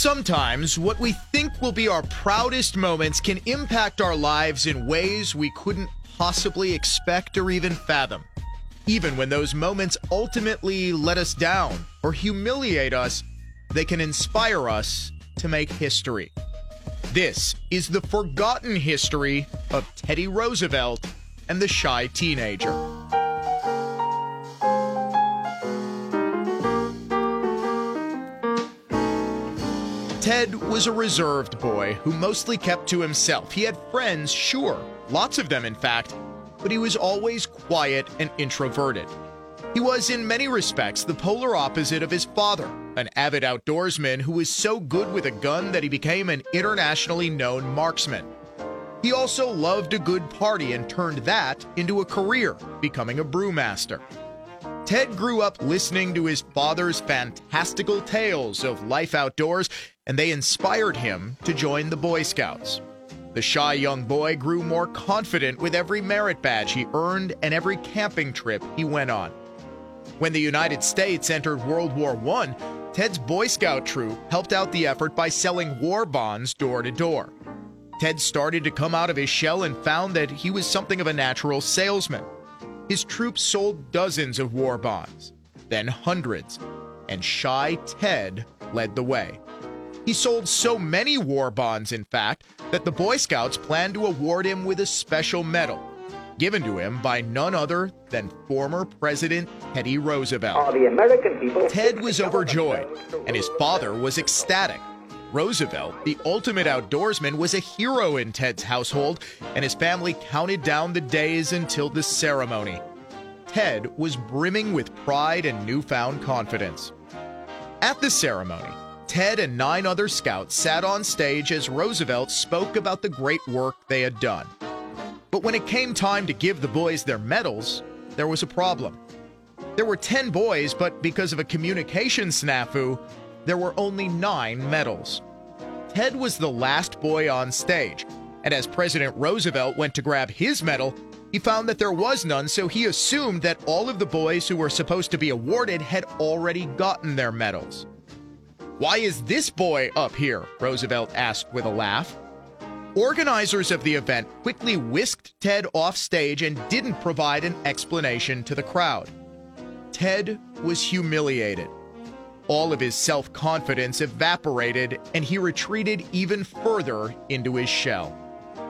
Sometimes what we think will be our proudest moments can impact our lives in ways we couldn't possibly expect or even fathom. Even when those moments ultimately let us down or humiliate us, they can inspire us to make history. This is the forgotten history of Teddy Roosevelt and the shy teenager. Ted was a reserved boy who mostly kept to himself. He had friends, sure, lots of them in fact, but he was always quiet and introverted. He was, in many respects, the polar opposite of his father, an avid outdoorsman who was so good with a gun that he became an internationally known marksman. He also loved a good party and turned that into a career, becoming a brewmaster. Ted grew up listening to his father's fantastical tales of life outdoors, and they inspired him to join the Boy Scouts. The shy young boy grew more confident with every merit badge he earned and every camping trip he went on. When the United States entered World War I, Ted's Boy Scout troop helped out the effort by selling war bonds door to door. Ted started to come out of his shell and found that he was something of a natural salesman. His troop sold dozens of war bonds, then hundreds, and shy Ted led the way. He sold so many war bonds, in fact, that the Boy Scouts planned to award him with a special medal, given to him by none other than former President Teddy Roosevelt. the American people. Ted was overjoyed, and his father was ecstatic. Roosevelt, the ultimate outdoorsman, was a hero in Ted's household, and his family counted down the days until the ceremony. Ted was brimming with pride and newfound confidence. At the ceremony, Ted and nine other scouts sat on stage as Roosevelt spoke about the great work they had done. But when it came time to give the boys their medals, there was a problem. There were 10 boys, but because of a communication snafu, there were only nine medals. Ted was the last boy on stage, and as President Roosevelt went to grab his medal, he found that there was none, so he assumed that all of the boys who were supposed to be awarded had already gotten their medals. Why is this boy up here? Roosevelt asked with a laugh. Organizers of the event quickly whisked Ted off stage and didn't provide an explanation to the crowd. Ted was humiliated. All of his self confidence evaporated, and he retreated even further into his shell.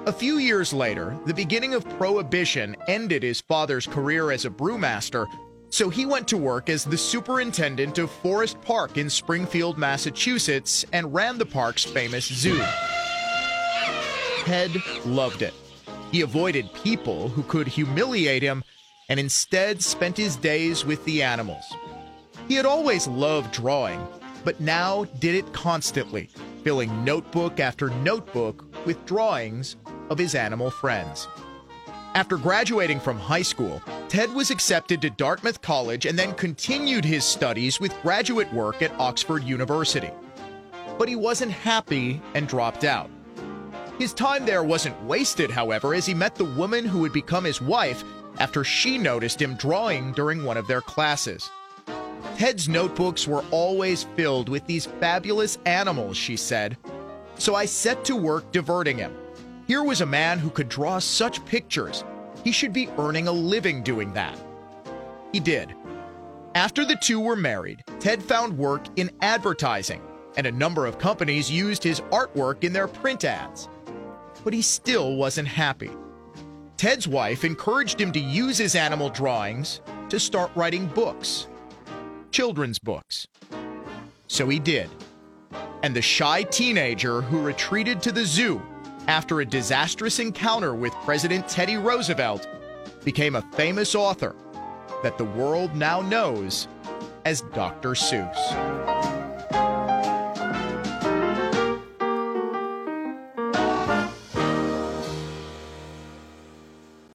A few years later, the beginning of Prohibition ended his father's career as a brewmaster so he went to work as the superintendent of Forest Park in Springfield, Massachusetts, and ran the park's famous zoo. Ted loved it. He avoided people who could humiliate him and instead spent his days with the animals. He had always loved drawing, but now did it constantly, filling notebook after notebook with drawings of his animal friends. After graduating from high school, Ted was accepted to Dartmouth College and then continued his studies with graduate work at Oxford University. But he wasn't happy and dropped out. His time there wasn't wasted, however, as he met the woman who would become his wife after she noticed him drawing during one of their classes. Ted's notebooks were always filled with these fabulous animals, she said. So I set to work diverting him. Here was a man who could draw such pictures. He should be earning a living doing that. He did. After the two were married, Ted found work in advertising, and a number of companies used his artwork in their print ads. But he still wasn't happy. Ted's wife encouraged him to use his animal drawings to start writing books, children's books. So he did. And the shy teenager who retreated to the zoo after a disastrous encounter with President Teddy Roosevelt, became a famous author that the world now knows as Dr. Seuss.